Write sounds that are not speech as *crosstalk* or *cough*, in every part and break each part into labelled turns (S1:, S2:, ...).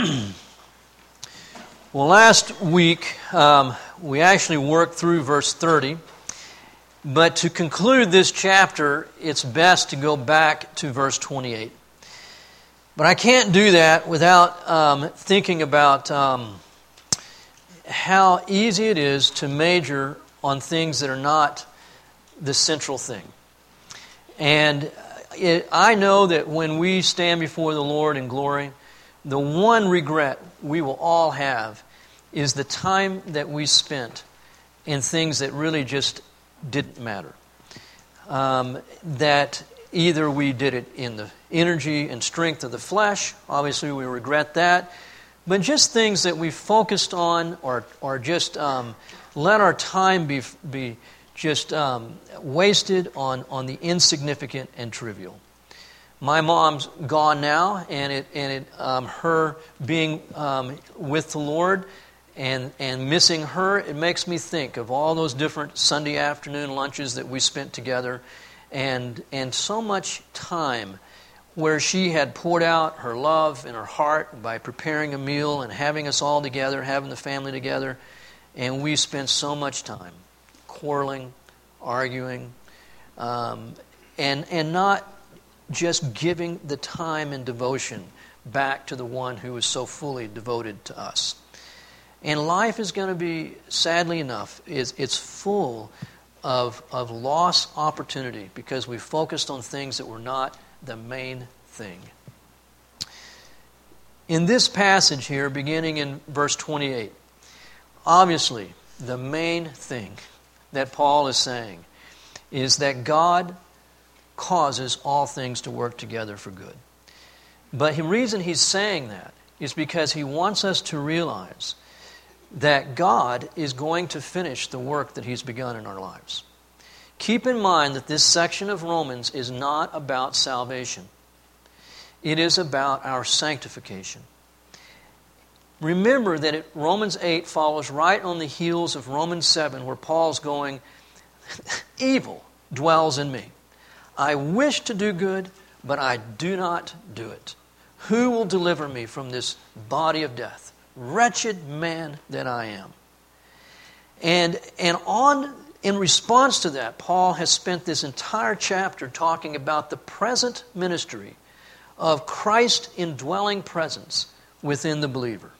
S1: *clears throat* well, last week um, we actually worked through verse 30. But to conclude this chapter, it's best to go back to verse 28. But I can't do that without um, thinking about um, how easy it is to major on things that are not the central thing. And it, I know that when we stand before the Lord in glory, the one regret we will all have is the time that we spent in things that really just didn't matter. Um, that either we did it in the energy and strength of the flesh, obviously we regret that, but just things that we focused on or, or just um, let our time be, be just um, wasted on, on the insignificant and trivial. My mom's gone now, and it, and it, um, her being um, with the Lord and, and missing her, it makes me think of all those different Sunday afternoon lunches that we spent together and, and so much time where she had poured out her love and her heart by preparing a meal and having us all together, having the family together. And we spent so much time quarreling, arguing, um, and, and not just giving the time and devotion back to the one who was so fully devoted to us. And life is going to be, sadly enough, is it's full of, of lost opportunity because we focused on things that were not the main thing. In this passage here, beginning in verse 28, obviously the main thing that Paul is saying is that God causes all things to work together for good. But the reason he's saying that is because he wants us to realize that God is going to finish the work that He's begun in our lives. Keep in mind that this section of Romans is not about salvation, it is about our sanctification. Remember that Romans 8 follows right on the heels of Romans 7, where Paul's going, Evil dwells in me. I wish to do good, but I do not do it. Who will deliver me from this body of death? Wretched man that I am. And, and on, in response to that, Paul has spent this entire chapter talking about the present ministry of Christ indwelling presence within the believer.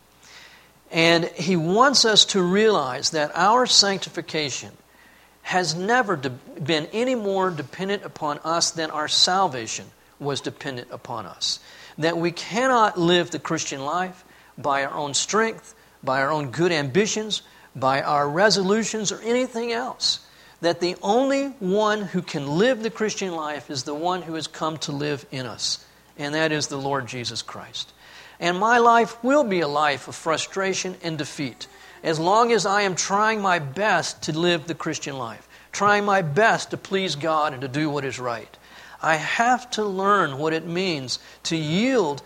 S1: And he wants us to realize that our sanctification has never de- been any more dependent upon us than our salvation was dependent upon us. That we cannot live the Christian life by our own strength, by our own good ambitions, by our resolutions, or anything else. That the only one who can live the Christian life is the one who has come to live in us, and that is the Lord Jesus Christ. And my life will be a life of frustration and defeat as long as I am trying my best to live the Christian life, trying my best to please God and to do what is right. I have to learn what it means to yield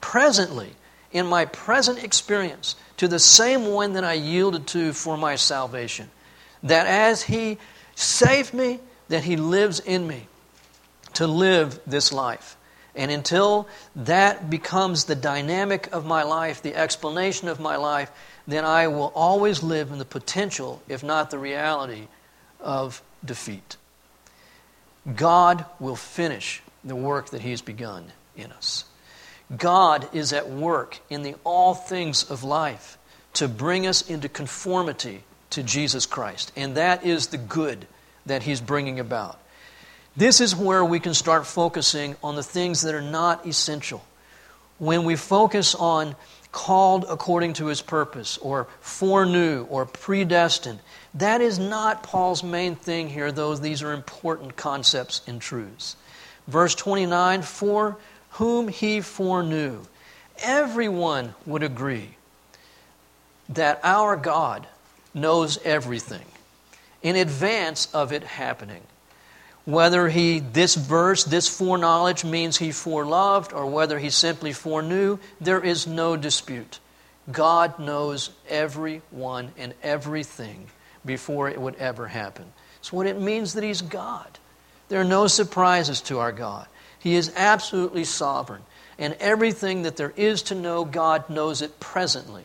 S1: presently in my present experience to the same one that I yielded to for my salvation. That as He saved me, that He lives in me to live this life. And until that becomes the dynamic of my life, the explanation of my life, then I will always live in the potential, if not the reality, of defeat. God will finish the work that He's begun in us. God is at work in the all things of life to bring us into conformity to Jesus Christ. And that is the good that He's bringing about. This is where we can start focusing on the things that are not essential. When we focus on called according to His purpose, or foreknew, or predestined, that is not Paul's main thing here, though these are important concepts and truths. Verse 29 For whom he foreknew. Everyone would agree that our God knows everything in advance of it happening. Whether he, this verse, this foreknowledge means he foreloved, or whether he simply foreknew, there is no dispute. God knows everyone and everything before it would ever happen. It's what it means that he's God. There are no surprises to our God. He is absolutely sovereign. And everything that there is to know, God knows it presently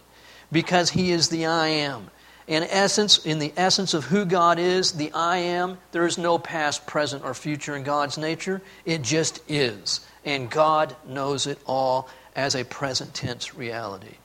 S1: because He is the I am. In essence, in the essence of who God is, the I am, there is no past, present, or future in God's nature. It just is. And God knows it all as a present tense reality.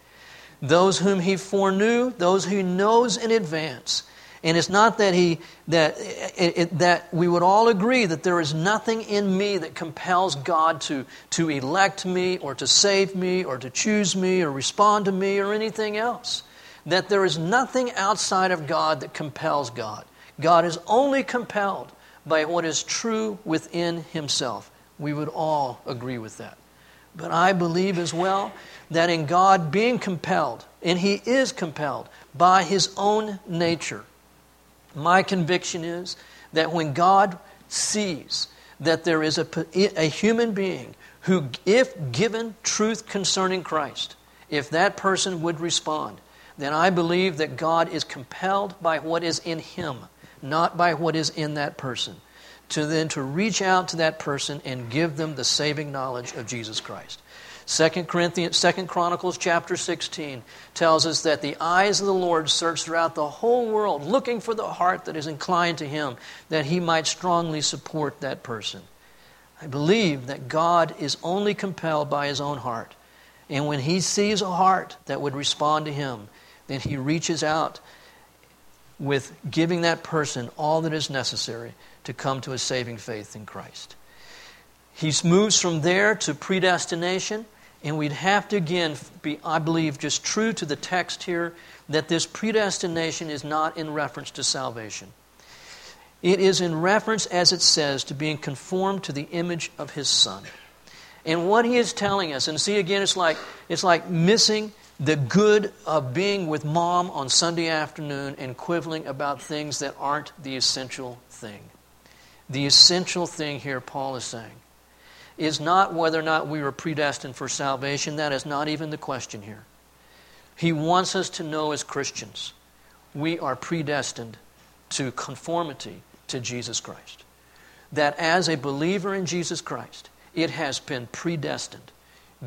S1: Those whom He foreknew, those He knows in advance, and it's not that he that it, it, that we would all agree that there is nothing in me that compels God to to elect me or to save me or to choose me or respond to me or anything else. That there is nothing outside of God that compels God. God is only compelled by what is true within himself. We would all agree with that. But I believe as well that in God being compelled, and He is compelled by His own nature, my conviction is that when God sees that there is a, a human being who, if given truth concerning Christ, if that person would respond, then I believe that God is compelled by what is in him, not by what is in that person, to then to reach out to that person and give them the saving knowledge of Jesus Christ. Second Corinthians, Second Chronicles chapter 16 tells us that the eyes of the Lord search throughout the whole world, looking for the heart that is inclined to Him, that He might strongly support that person. I believe that God is only compelled by His own heart. And when He sees a heart that would respond to Him, then He reaches out with giving that person all that is necessary to come to a saving faith in Christ. He moves from there to predestination. And we'd have to, again, be, I believe, just true to the text here that this predestination is not in reference to salvation. It is in reference, as it says, to being conformed to the image of his Son. And what he is telling us, and see again, it's like, it's like missing the good of being with mom on Sunday afternoon and quibbling about things that aren't the essential thing. The essential thing here, Paul is saying, is not whether or not we were predestined for salvation. That is not even the question here. He wants us to know as Christians we are predestined to conformity to Jesus Christ. That as a believer in Jesus Christ, it has been predestined.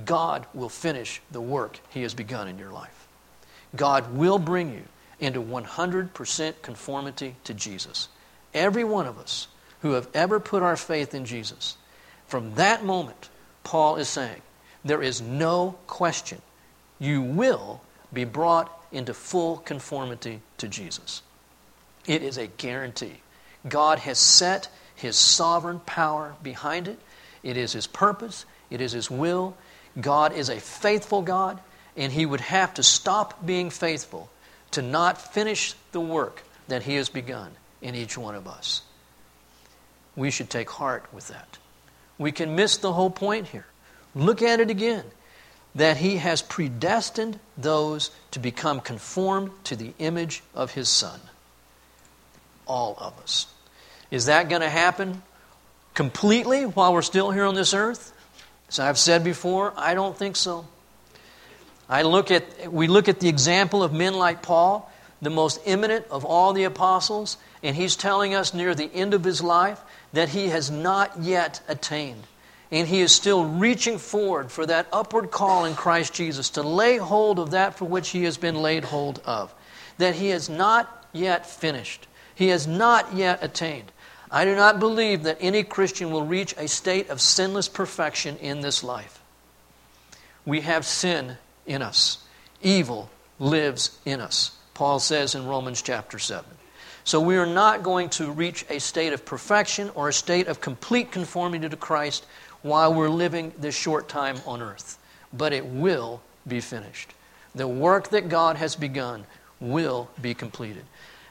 S1: God will finish the work He has begun in your life. God will bring you into 100% conformity to Jesus. Every one of us who have ever put our faith in Jesus from that moment, Paul is saying, there is no question you will be brought into full conformity to Jesus. It is a guarantee. God has set his sovereign power behind it. It is his purpose, it is his will. God is a faithful God, and he would have to stop being faithful to not finish the work that he has begun in each one of us. We should take heart with that we can miss the whole point here. Look at it again that he has predestined those to become conformed to the image of his Son. All of us. Is that going to happen completely while we're still here on this earth? As I've said before, I don't think so. I look at, we look at the example of men like Paul, the most eminent of all the apostles, and he's telling us near the end of his life that he has not yet attained. And he is still reaching forward for that upward call in Christ Jesus to lay hold of that for which he has been laid hold of. That he has not yet finished, he has not yet attained. I do not believe that any Christian will reach a state of sinless perfection in this life. We have sin in us, evil lives in us. Paul says in Romans chapter 7. So we are not going to reach a state of perfection or a state of complete conformity to Christ while we're living this short time on earth. But it will be finished. The work that God has begun will be completed.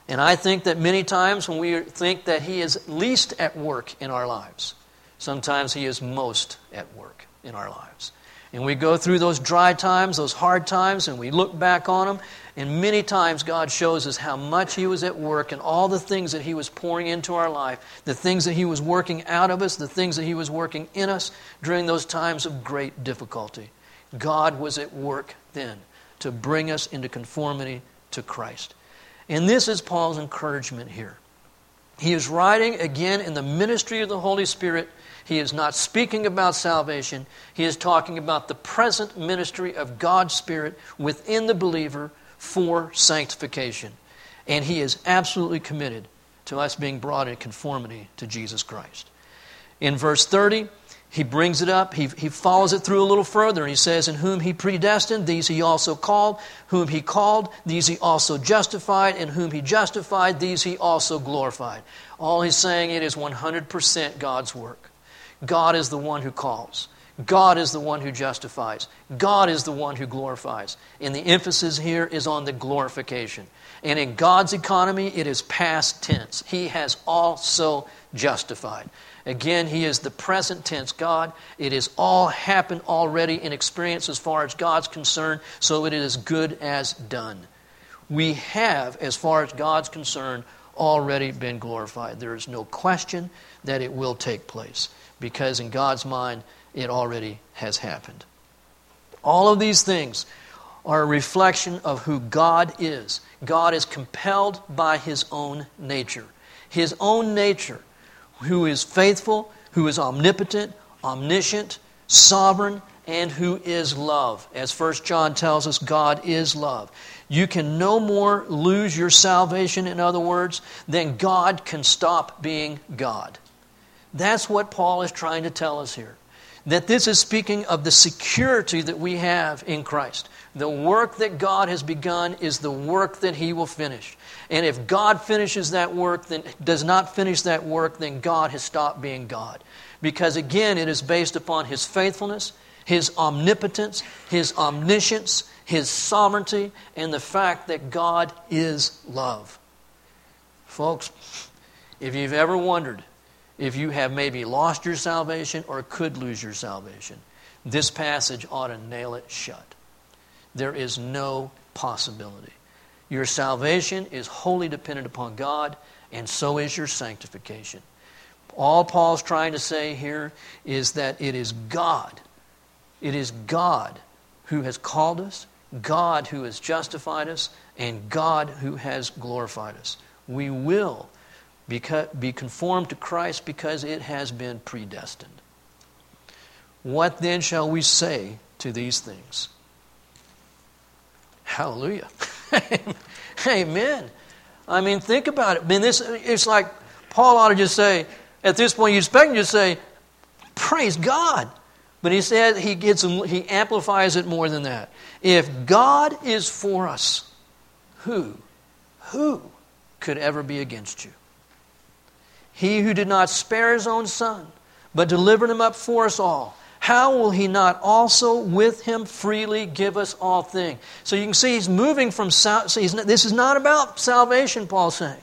S1: And I think that many times when we think that He is least at work in our lives, sometimes He is most at work in our lives. And we go through those dry times, those hard times, and we look back on them, and many times God shows us how much He was at work and all the things that He was pouring into our life, the things that He was working out of us, the things that He was working in us during those times of great difficulty. God was at work then to bring us into conformity to Christ. And this is Paul's encouragement here. He is writing again in the ministry of the Holy Spirit. He is not speaking about salvation. He is talking about the present ministry of God's Spirit within the believer for sanctification. And he is absolutely committed to us being brought in conformity to Jesus Christ. In verse 30, he brings it up. He, he follows it through a little further. And he says, In whom he predestined, these he also called. Whom he called, these he also justified. And whom he justified, these he also glorified. All he's saying it is 100% God's work. God is the one who calls. God is the one who justifies. God is the one who glorifies. And the emphasis here is on the glorification. And in God's economy, it is past tense. He has also justified. Again, He is the present tense God. It has all happened already in experience as far as God's concerned, so it is good as done. We have, as far as God's concerned, already been glorified. There is no question that it will take place because, in God's mind, it already has happened. All of these things are a reflection of who God is. God is compelled by His own nature. His own nature who is faithful, who is omnipotent, omniscient, sovereign, and who is love. As First John tells us, God is love. You can no more lose your salvation, in other words, than God can stop being God. That's what Paul is trying to tell us here. That this is speaking of the security that we have in Christ. The work that God has begun is the work that He will finish. And if God finishes that work, then does not finish that work, then God has stopped being God. Because again, it is based upon His faithfulness, His omnipotence, His omniscience, His sovereignty, and the fact that God is love. Folks, if you've ever wondered if you have maybe lost your salvation or could lose your salvation, this passage ought to nail it shut. There is no possibility. Your salvation is wholly dependent upon God, and so is your sanctification. All Paul's trying to say here is that it is God. It is God who has called us, God who has justified us, and God who has glorified us. We will be conformed to Christ because it has been predestined. What then shall we say to these things? Hallelujah. *laughs* Amen. I mean, think about it. I mean, this it's like Paul ought to just say, at this point, you expect him to say, Praise God. But he said he gets he amplifies it more than that. If God is for us, who, who could ever be against you? He who did not spare his own son, but delivered him up for us all how will he not also with him freely give us all things? So you can see he's moving from, this is not about salvation, Paul's saying.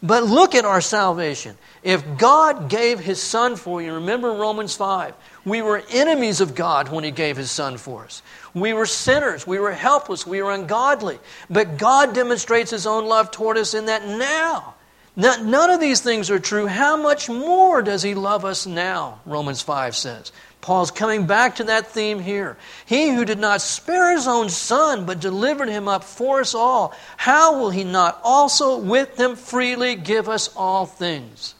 S1: But look at our salvation. If God gave his son for you, remember Romans 5, we were enemies of God when he gave his son for us. We were sinners, we were helpless, we were ungodly. But God demonstrates his own love toward us in that now. None of these things are true. How much more does he love us now? Romans 5 says. Paul's coming back to that theme here. He who did not spare his own son, but delivered him up for us all, how will he not also with him freely give us all things?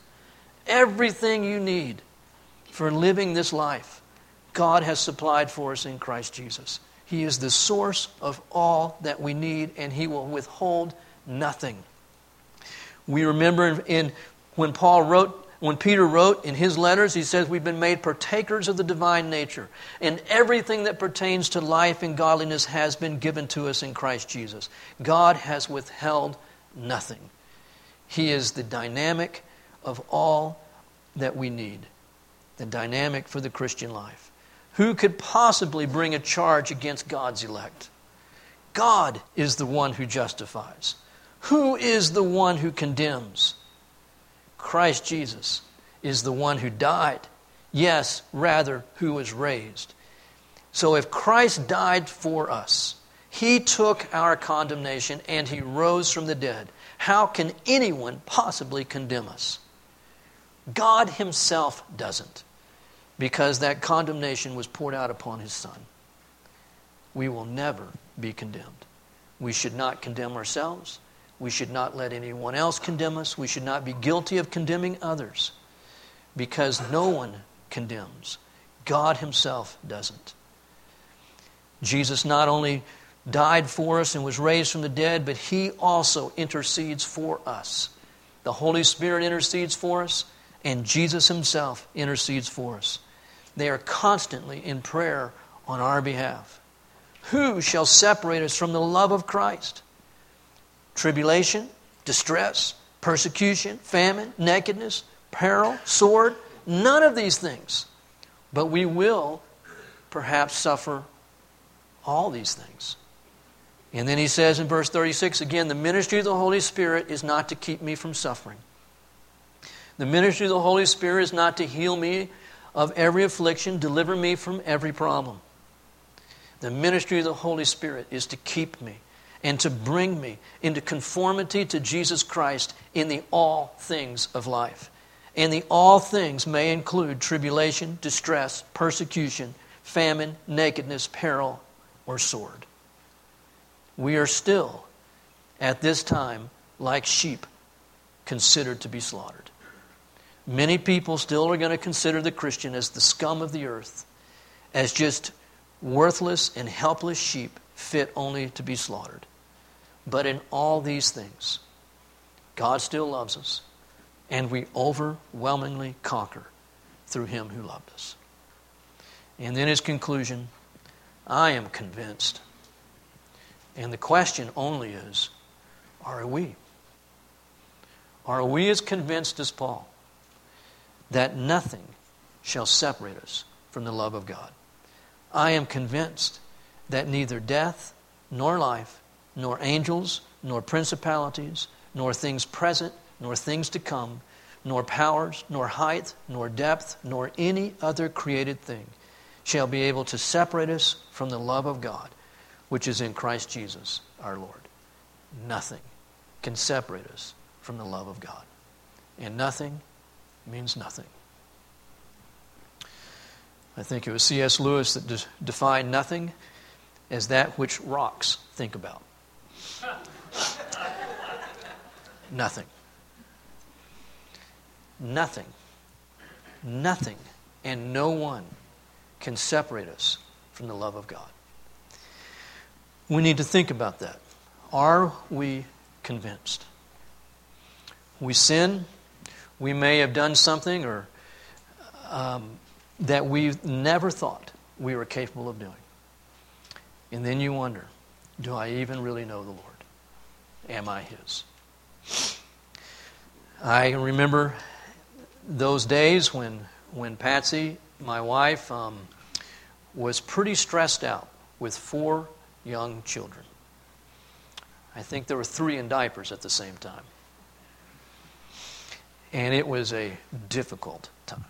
S1: Everything you need for living this life, God has supplied for us in Christ Jesus. He is the source of all that we need, and he will withhold nothing. We remember in, in when Paul wrote when Peter wrote in his letters, he says, We've been made partakers of the divine nature, and everything that pertains to life and godliness has been given to us in Christ Jesus. God has withheld nothing. He is the dynamic of all that we need, the dynamic for the Christian life. Who could possibly bring a charge against God's elect? God is the one who justifies. Who is the one who condemns? Christ Jesus is the one who died. Yes, rather, who was raised. So if Christ died for us, he took our condemnation and he rose from the dead. How can anyone possibly condemn us? God himself doesn't, because that condemnation was poured out upon his Son. We will never be condemned. We should not condemn ourselves. We should not let anyone else condemn us. We should not be guilty of condemning others because no one condemns. God Himself doesn't. Jesus not only died for us and was raised from the dead, but He also intercedes for us. The Holy Spirit intercedes for us, and Jesus Himself intercedes for us. They are constantly in prayer on our behalf. Who shall separate us from the love of Christ? Tribulation, distress, persecution, famine, nakedness, peril, sword? None of these things. But we will perhaps suffer all these things. And then he says in verse 36 again, the ministry of the Holy Spirit is not to keep me from suffering. The ministry of the Holy Spirit is not to heal me of every affliction, deliver me from every problem. The ministry of the Holy Spirit is to keep me and to bring me into conformity to Jesus Christ in the all things of life. And the all things may include tribulation, distress, persecution, famine, nakedness, peril, or sword. We are still, at this time, like sheep considered to be slaughtered. Many people still are going to consider the Christian as the scum of the earth, as just worthless and helpless sheep fit only to be slaughtered. But in all these things, God still loves us, and we overwhelmingly conquer through Him who loved us. And then his conclusion I am convinced. And the question only is are we? Are we as convinced as Paul? that nothing shall separate us from the love of God. I am convinced that neither death, nor life, nor angels, nor principalities, nor things present, nor things to come, nor powers, nor height, nor depth, nor any other created thing shall be able to separate us from the love of God, which is in Christ Jesus our Lord. Nothing can separate us from the love of God. And nothing means nothing. I think it was C.S. Lewis that de- defined nothing as that which rocks think about. *laughs* nothing. Nothing. Nothing and no one can separate us from the love of God. We need to think about that. Are we convinced? We sin, we may have done something or um, that we never thought we were capable of doing. And then you wonder, do I even really know the Lord? Am I His? I remember those days when, when Patsy, my wife, um, was pretty stressed out with four young children. I think there were three in diapers at the same time. And it was a difficult time.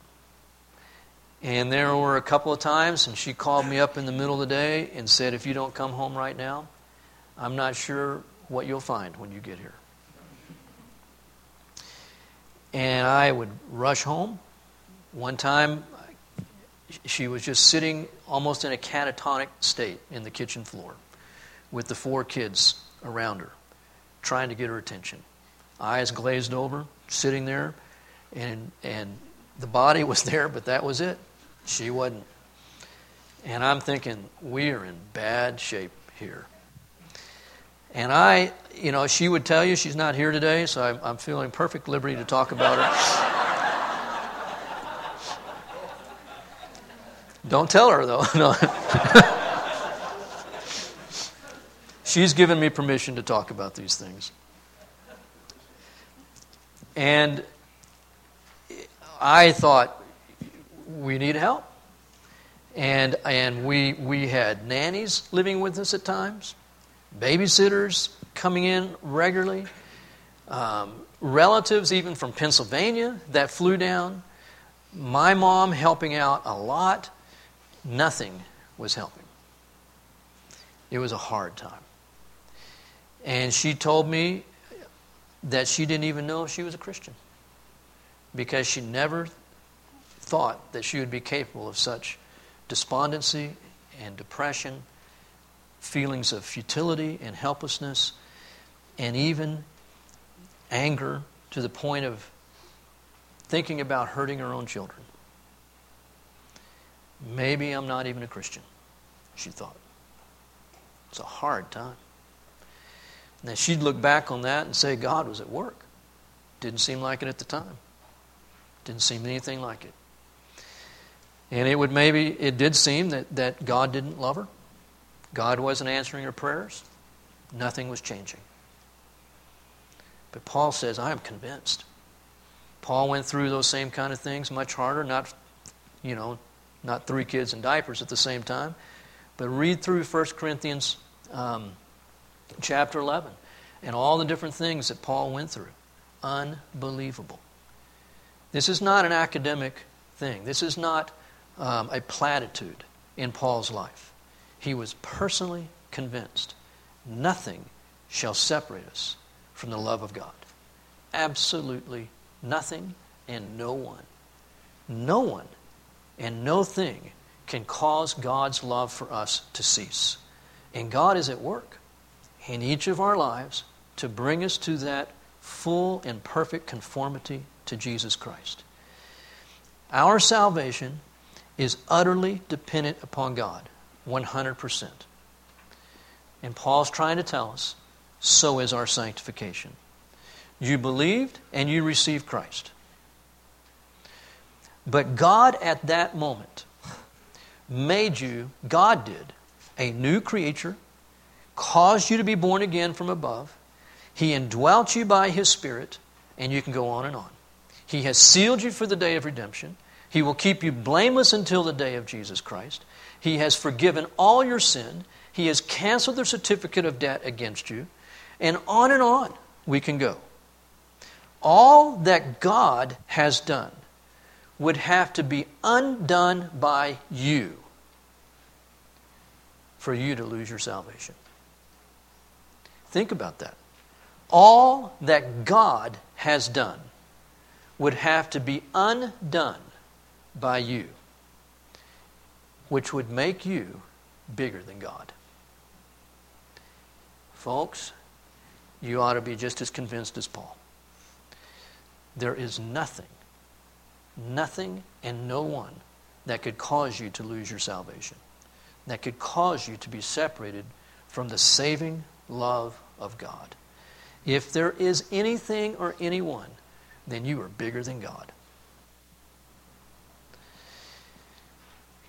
S1: And there were a couple of times, and she called me up in the middle of the day and said, If you don't come home right now, I'm not sure what you'll find when you get here. And I would rush home. One time, she was just sitting almost in a catatonic state in the kitchen floor with the four kids around her, trying to get her attention. Eyes glazed over, sitting there, and, and the body *laughs* was there, but that was it. She wasn't. And I'm thinking, we are in bad shape here. And I, you know, she would tell you she's not here today, so I'm, I'm feeling perfect liberty to talk about her. Don't tell her, though. *laughs* No. She's given me permission to talk about these things. And I thought, we need help. And, and we, we had nannies living with us at times, babysitters coming in regularly, um, relatives even from Pennsylvania that flew down, my mom helping out a lot. Nothing was helping. It was a hard time. And she told me that she didn't even know if she was a Christian because she never thought that she would be capable of such despondency and depression, feelings of futility and helplessness, and even anger to the point of thinking about hurting her own children. Maybe I'm not even a Christian, she thought. It's a hard time. Now, she'd look back on that and say God was at work. Didn't seem like it at the time. Didn't seem anything like it. And it would maybe, it did seem that, that God didn't love her. God wasn't answering her prayers. Nothing was changing. But Paul says, I am convinced. Paul went through those same kind of things much harder, not, you know, not three kids in diapers at the same time. But read through 1 Corinthians um, chapter 11 and all the different things that Paul went through. Unbelievable. This is not an academic thing. This is not um, a platitude in Paul's life. He was personally convinced nothing shall separate us from the love of God. Absolutely nothing and no one. No one and no thing can cause God's love for us to cease. And God is at work in each of our lives to bring us to that full and perfect conformity to Jesus Christ. Our salvation is utterly dependent upon God, 100%. And Paul's trying to tell us so is our sanctification. You believed and you received Christ. But God at that moment made you, God did, a new creature, caused you to be born again from above. He indwelt you by His Spirit, and you can go on and on. He has sealed you for the day of redemption. He will keep you blameless until the day of Jesus Christ. He has forgiven all your sin. He has canceled the certificate of debt against you. And on and on we can go. All that God has done would have to be undone by you for you to lose your salvation. Think about that. All that God has done would have to be undone by you, which would make you bigger than God. Folks, you ought to be just as convinced as Paul. There is nothing nothing and no one that could cause you to lose your salvation, that could cause you to be separated from the saving love of God. If there is anything or anyone, then you are bigger than God.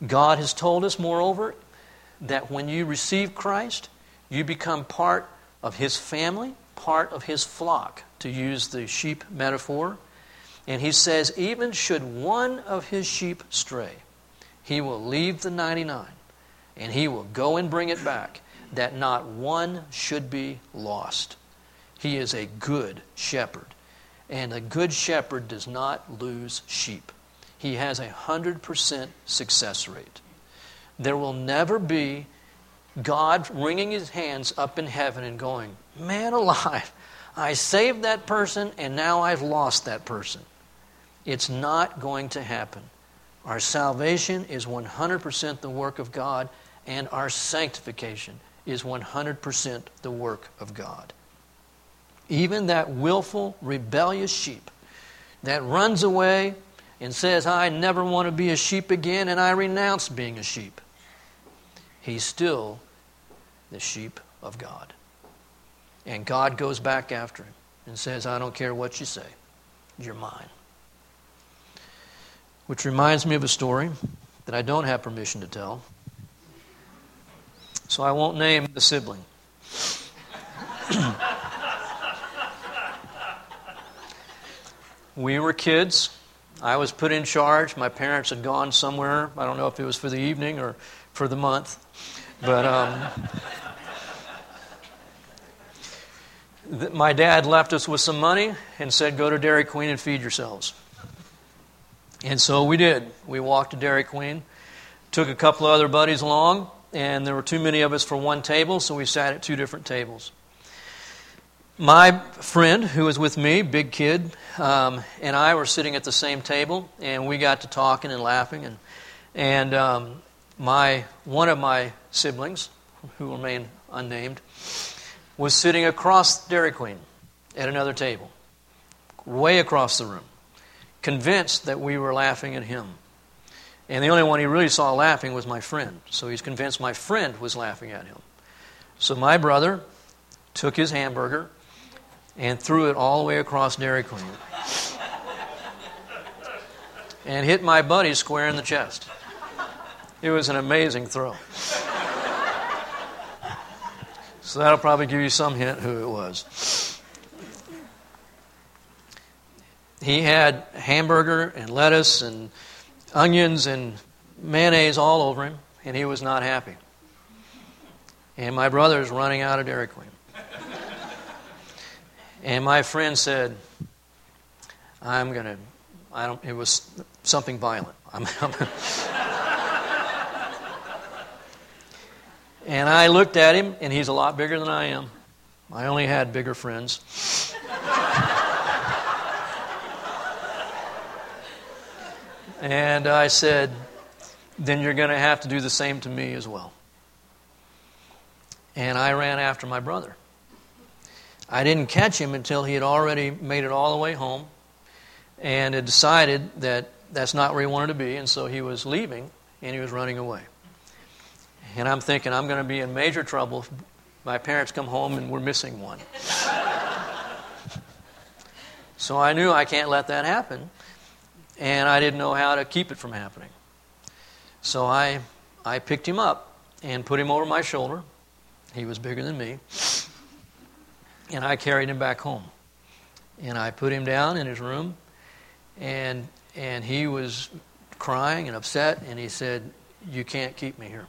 S1: God has told us, moreover, that when you receive Christ, you become part of His family, part of His flock, to use the sheep metaphor. And he says, even should one of his sheep stray, he will leave the 99 and he will go and bring it back, that not one should be lost. He is a good shepherd. And a good shepherd does not lose sheep. He has a 100% success rate. There will never be God wringing his hands up in heaven and going, Man alive, I saved that person and now I've lost that person. It's not going to happen. Our salvation is 100% the work of God, and our sanctification is 100% the work of God. Even that willful, rebellious sheep that runs away and says, I never want to be a sheep again, and I renounce being a sheep, he's still the sheep of God. And God goes back after him and says, I don't care what you say, you're mine. Which reminds me of a story that I don't have permission to tell. So I won't name the sibling. *clears throat* we were kids. I was put in charge. My parents had gone somewhere. I don't know if it was for the evening or for the month. But um, *laughs* my dad left us with some money and said, Go to Dairy Queen and feed yourselves. And so we did. We walked to Dairy Queen, took a couple of other buddies along, and there were too many of us for one table, so we sat at two different tables. My friend, who was with me, big kid, um, and I were sitting at the same table, and we got to talking and laughing. And, and um, my, one of my siblings, who remain unnamed, was sitting across Dairy Queen at another table. way across the room, convinced that we were laughing at him. And the only one he really saw laughing was my friend. So he's convinced my friend was laughing at him. So my brother took his hamburger and threw it all the way across Dairy Queen and hit my buddy square in the chest. It was an amazing throw. So that'll probably give you some hint who it was. He had hamburger and lettuce and onions and mayonnaise all over him, and he was not happy. And my brother's running out of Dairy Queen. And my friend said, I'm going to, I don't, it was something violent. *laughs* I'm, I'm and I looked at him, and he's a lot bigger than I am. I only had bigger friends. And I said, Then you're going to have to do the same to me as well. And I ran after my brother. I didn't catch him until he had already made it all the way home and had decided that that's not where he wanted to be, and so he was leaving and he was running away. And I'm thinking, I'm going to be in major trouble if my parents come home and we're missing one. *laughs* so I knew I can't let that happen and I didn't know how to keep it from happening. So I, I picked him up and put him over my shoulder. He was bigger than me. And I carried him back home. And I put him down in his room, and, and he was crying and upset, and he said, You can't keep me here.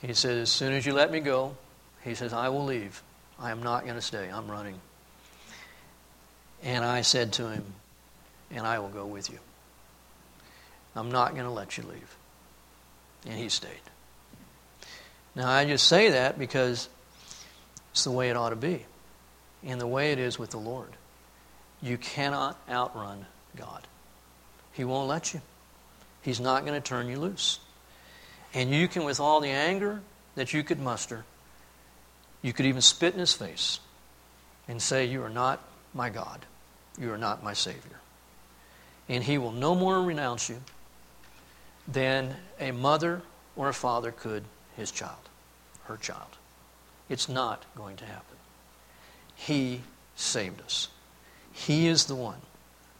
S1: He said, As soon as you let me go, he says, I will leave. I am not going to stay. I'm running. And I said to him, and I will go with you. I'm not going to let you leave. And he stayed. Now, I just say that because it's the way it ought to be, and the way it is with the Lord. You cannot outrun God, He won't let you. He's not going to turn you loose. And you can, with all the anger that you could muster, you could even spit in His face and say, You are not my God. You are not my Savior and he will no more renounce you than a mother or a father could his child, her child. It's not going to happen. He saved us. He is the one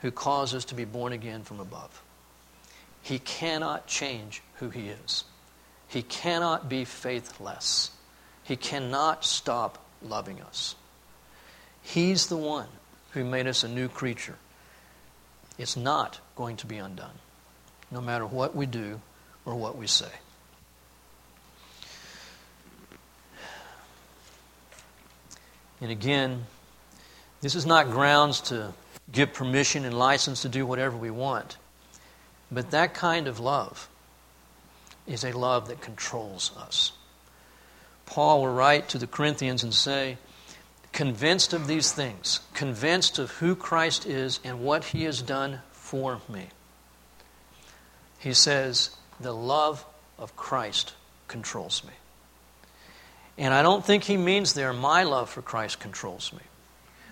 S1: who caused us to be born again from above. He cannot change who he is. He cannot be faithless. He cannot stop loving us. He's the one who made us a new creature it's not going to be undone, no matter what we do or what we say. And again, this is not grounds to give permission and license to do whatever we want. But that kind of love is a love that controls us. Paul will write to the Corinthians and say, convinced of these things, convinced of who Christ is and what he has done for me. He says, The love of Christ controls me. And I don't think he means there, my love for Christ controls me.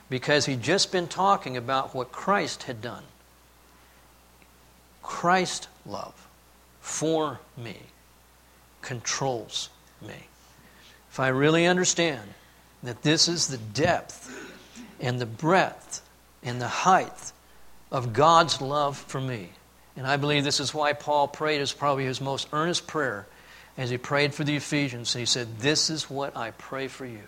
S1: Because he'd just been talking about what Christ had done. Christ love for me controls me. If I really understand that this is the depth and the breadth and the height of God's love for me. And I believe this is why Paul prayed as probably his most earnest prayer as he prayed for the Ephesians. He said, This is what I pray for you,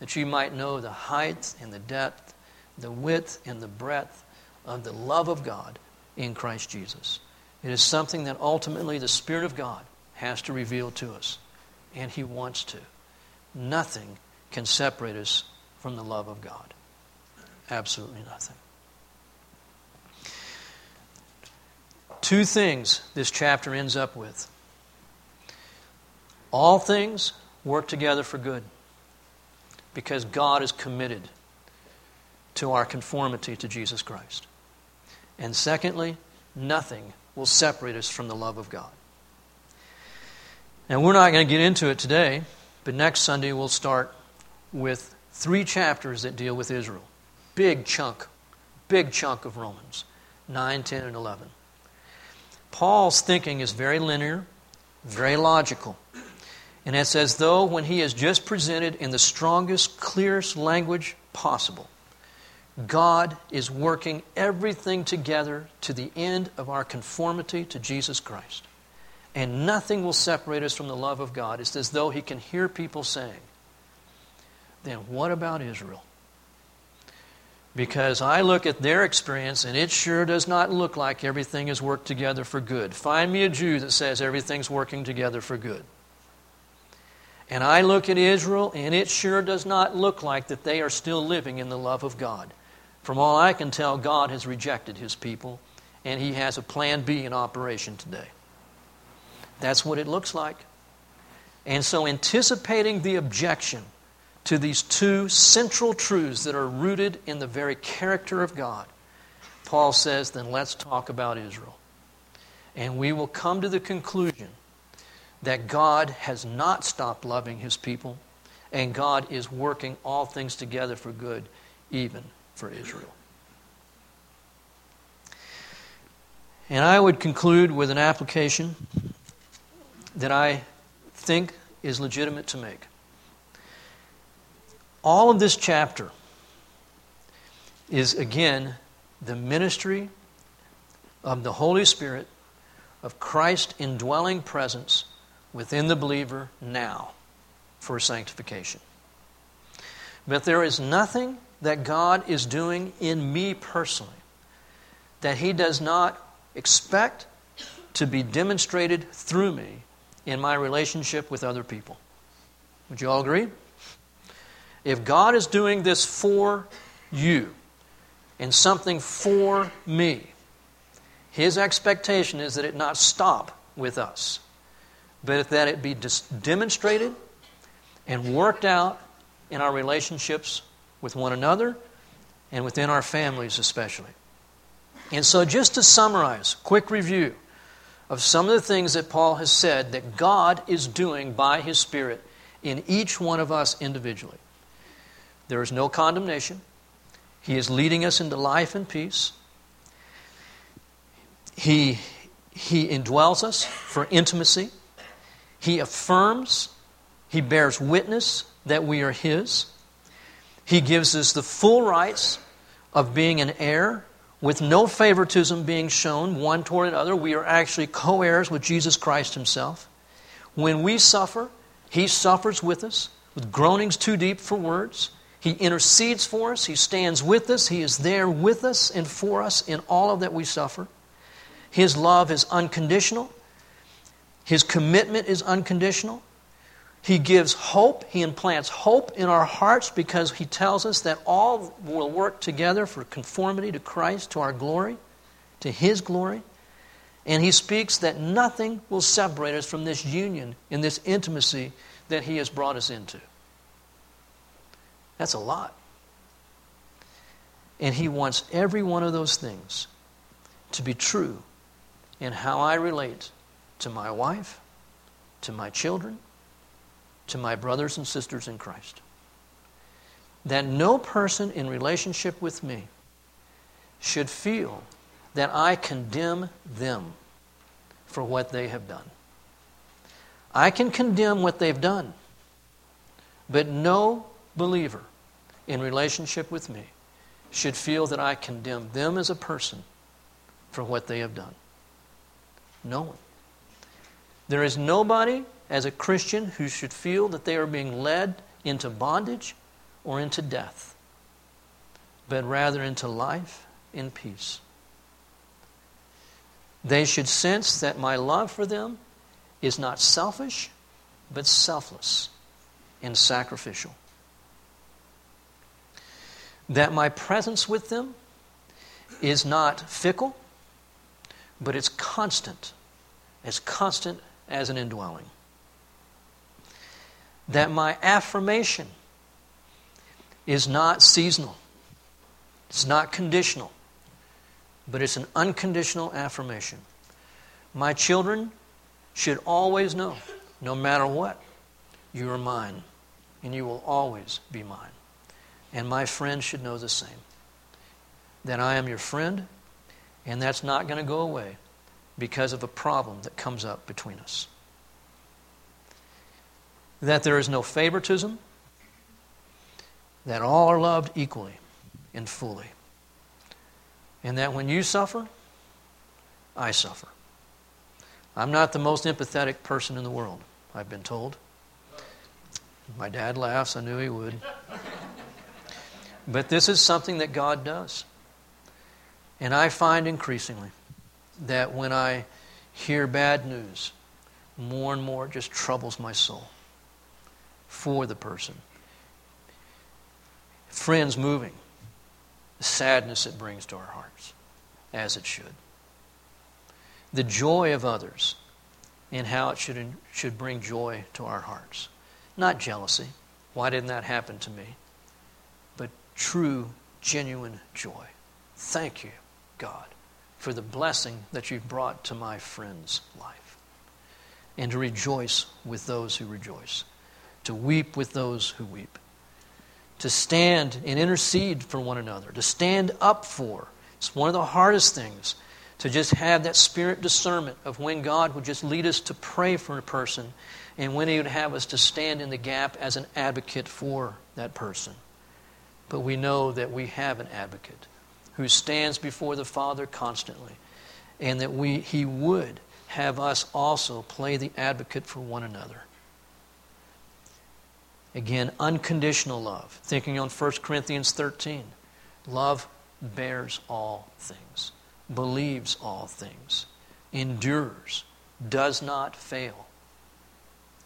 S1: that you might know the height and the depth, the width and the breadth of the love of God in Christ Jesus. It is something that ultimately the Spirit of God has to reveal to us, and He wants to. Nothing can separate us from the love of God. Absolutely nothing. Two things this chapter ends up with. All things work together for good because God is committed to our conformity to Jesus Christ. And secondly, nothing will separate us from the love of God. Now, we're not going to get into it today, but next Sunday we'll start with three chapters that deal with Israel. Big chunk, big chunk of Romans 9, 10, and 11. Paul's thinking is very linear, very logical. And it's as though when he has just presented in the strongest, clearest language possible, God is working everything together to the end of our conformity to Jesus Christ. And nothing will separate us from the love of God. It's as though he can hear people saying, then what about Israel? Because I look at their experience and it sure does not look like everything is worked together for good. Find me a Jew that says everything's working together for good. And I look at Israel and it sure does not look like that they are still living in the love of God. From all I can tell, God has rejected his people and he has a plan B in operation today. That's what it looks like. And so, anticipating the objection to these two central truths that are rooted in the very character of God, Paul says, then let's talk about Israel. And we will come to the conclusion that God has not stopped loving his people, and God is working all things together for good, even for Israel. And I would conclude with an application that I think is legitimate to make. All of this chapter is, again, the ministry of the Holy Spirit, of Christ indwelling presence within the believer now for sanctification. But there is nothing that God is doing in me personally that He does not expect to be demonstrated through me in my relationship with other people. Would you all agree? If God is doing this for you and something for me, His expectation is that it not stop with us, but that it be demonstrated and worked out in our relationships with one another and within our families, especially. And so, just to summarize, quick review of some of the things that Paul has said that God is doing by His Spirit in each one of us individually. There is no condemnation. He is leading us into life and peace. He, he indwells us for intimacy. He affirms, He bears witness that we are His. He gives us the full rights of being an heir with no favoritism being shown one toward another. We are actually co heirs with Jesus Christ Himself. When we suffer, He suffers with us with groanings too deep for words. He intercedes for us. He stands with us. He is there with us and for us in all of that we suffer. His love is unconditional. His commitment is unconditional. He gives hope. He implants hope in our hearts because He tells us that all will work together for conformity to Christ, to our glory, to His glory. And He speaks that nothing will separate us from this union and this intimacy that He has brought us into. That's a lot. And He wants every one of those things to be true in how I relate to my wife, to my children, to my brothers and sisters in Christ that no person in relationship with me should feel that I condemn them for what they have done. I can condemn what they've done, but no believer in relationship with me should feel that I condemn them as a person for what they have done. No one. There is nobody as a Christian who should feel that they are being led into bondage or into death, but rather into life and peace. They should sense that my love for them is not selfish, but selfless and sacrificial. That my presence with them is not fickle, but it's constant, as constant as an indwelling that my affirmation is not seasonal, it's not conditional, but it's an unconditional affirmation. My children should always know, no matter what, you are mine, and you will always be mine. And my friends should know the same. that I am your friend, and that's not going to go away because of a problem that comes up between us. That there is no favoritism, that all are loved equally and fully. And that when you suffer, I suffer. I'm not the most empathetic person in the world, I've been told. My dad laughs, I knew he would. But this is something that God does. And I find increasingly that when I hear bad news, more and more it just troubles my soul for the person. Friends moving, the sadness it brings to our hearts, as it should. The joy of others and how it should, should bring joy to our hearts. Not jealousy. Why didn't that happen to me? But true, genuine joy. Thank you, God, for the blessing that you've brought to my friend's life. And to rejoice with those who rejoice, to weep with those who weep, to stand and intercede for one another, to stand up for. It's one of the hardest things to just have that spirit discernment of when God would just lead us to pray for a person and when He would have us to stand in the gap as an advocate for that person. But we know that we have an advocate who stands before the Father constantly, and that we, He would have us also play the advocate for one another. Again, unconditional love. Thinking on 1 Corinthians 13. Love bears all things, believes all things, endures, does not fail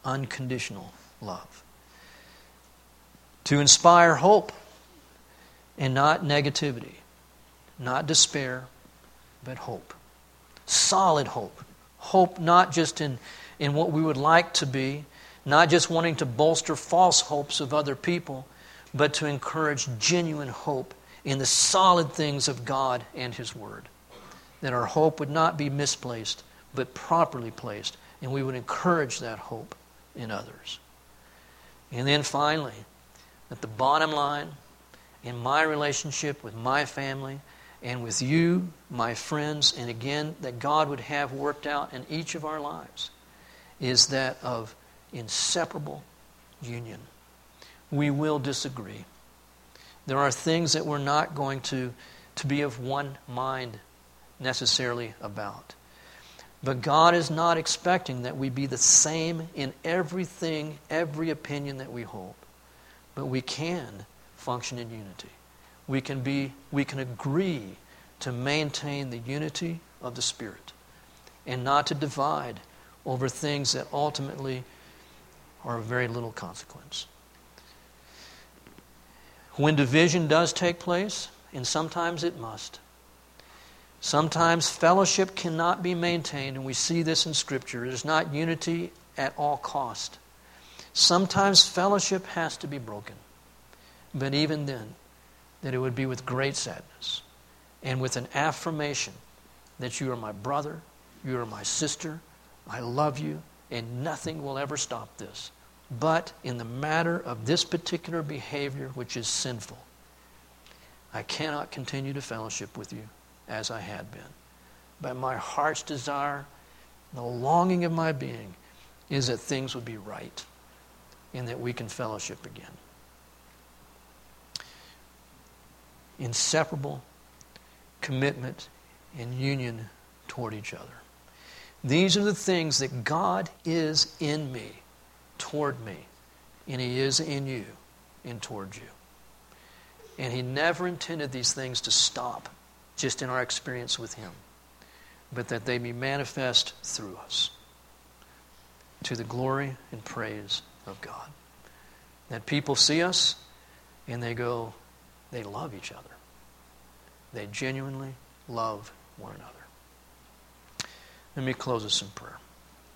S1: unconditional love. To inspire hope and not negativity, not despair, but hope. Solid hope. Hope not just in, in what we would like to be, not just wanting to bolster false hopes of other people, but to encourage genuine hope in the solid things of God and His Word. That our hope would not be misplaced, but properly placed, and we would encourage that hope in others. And then finally, at the bottom line, in my relationship with my family and with you, my friends, and again, that God would have worked out in each of our lives, is that of inseparable union. We will disagree. There are things that we're not going to, to be of one mind necessarily about. But God is not expecting that we be the same in everything, every opinion that we hold. But we can function in unity. We can be we can agree to maintain the unity of the Spirit and not to divide over things that ultimately are of very little consequence. When division does take place, and sometimes it must, Sometimes fellowship cannot be maintained, and we see this in Scripture. It is not unity at all cost. Sometimes fellowship has to be broken. But even then, that it would be with great sadness and with an affirmation that you are my brother, you are my sister, I love you, and nothing will ever stop this. But in the matter of this particular behavior, which is sinful, I cannot continue to fellowship with you as I had been. But my heart's desire, the longing of my being, is that things would be right and that we can fellowship again. Inseparable commitment and union toward each other. These are the things that God is in me, toward me, and He is in you and toward you. And He never intended these things to stop just in our experience with Him, but that they be manifest through us to the glory and praise of God. That people see us and they go, they love each other. They genuinely love one another. Let me close this in prayer.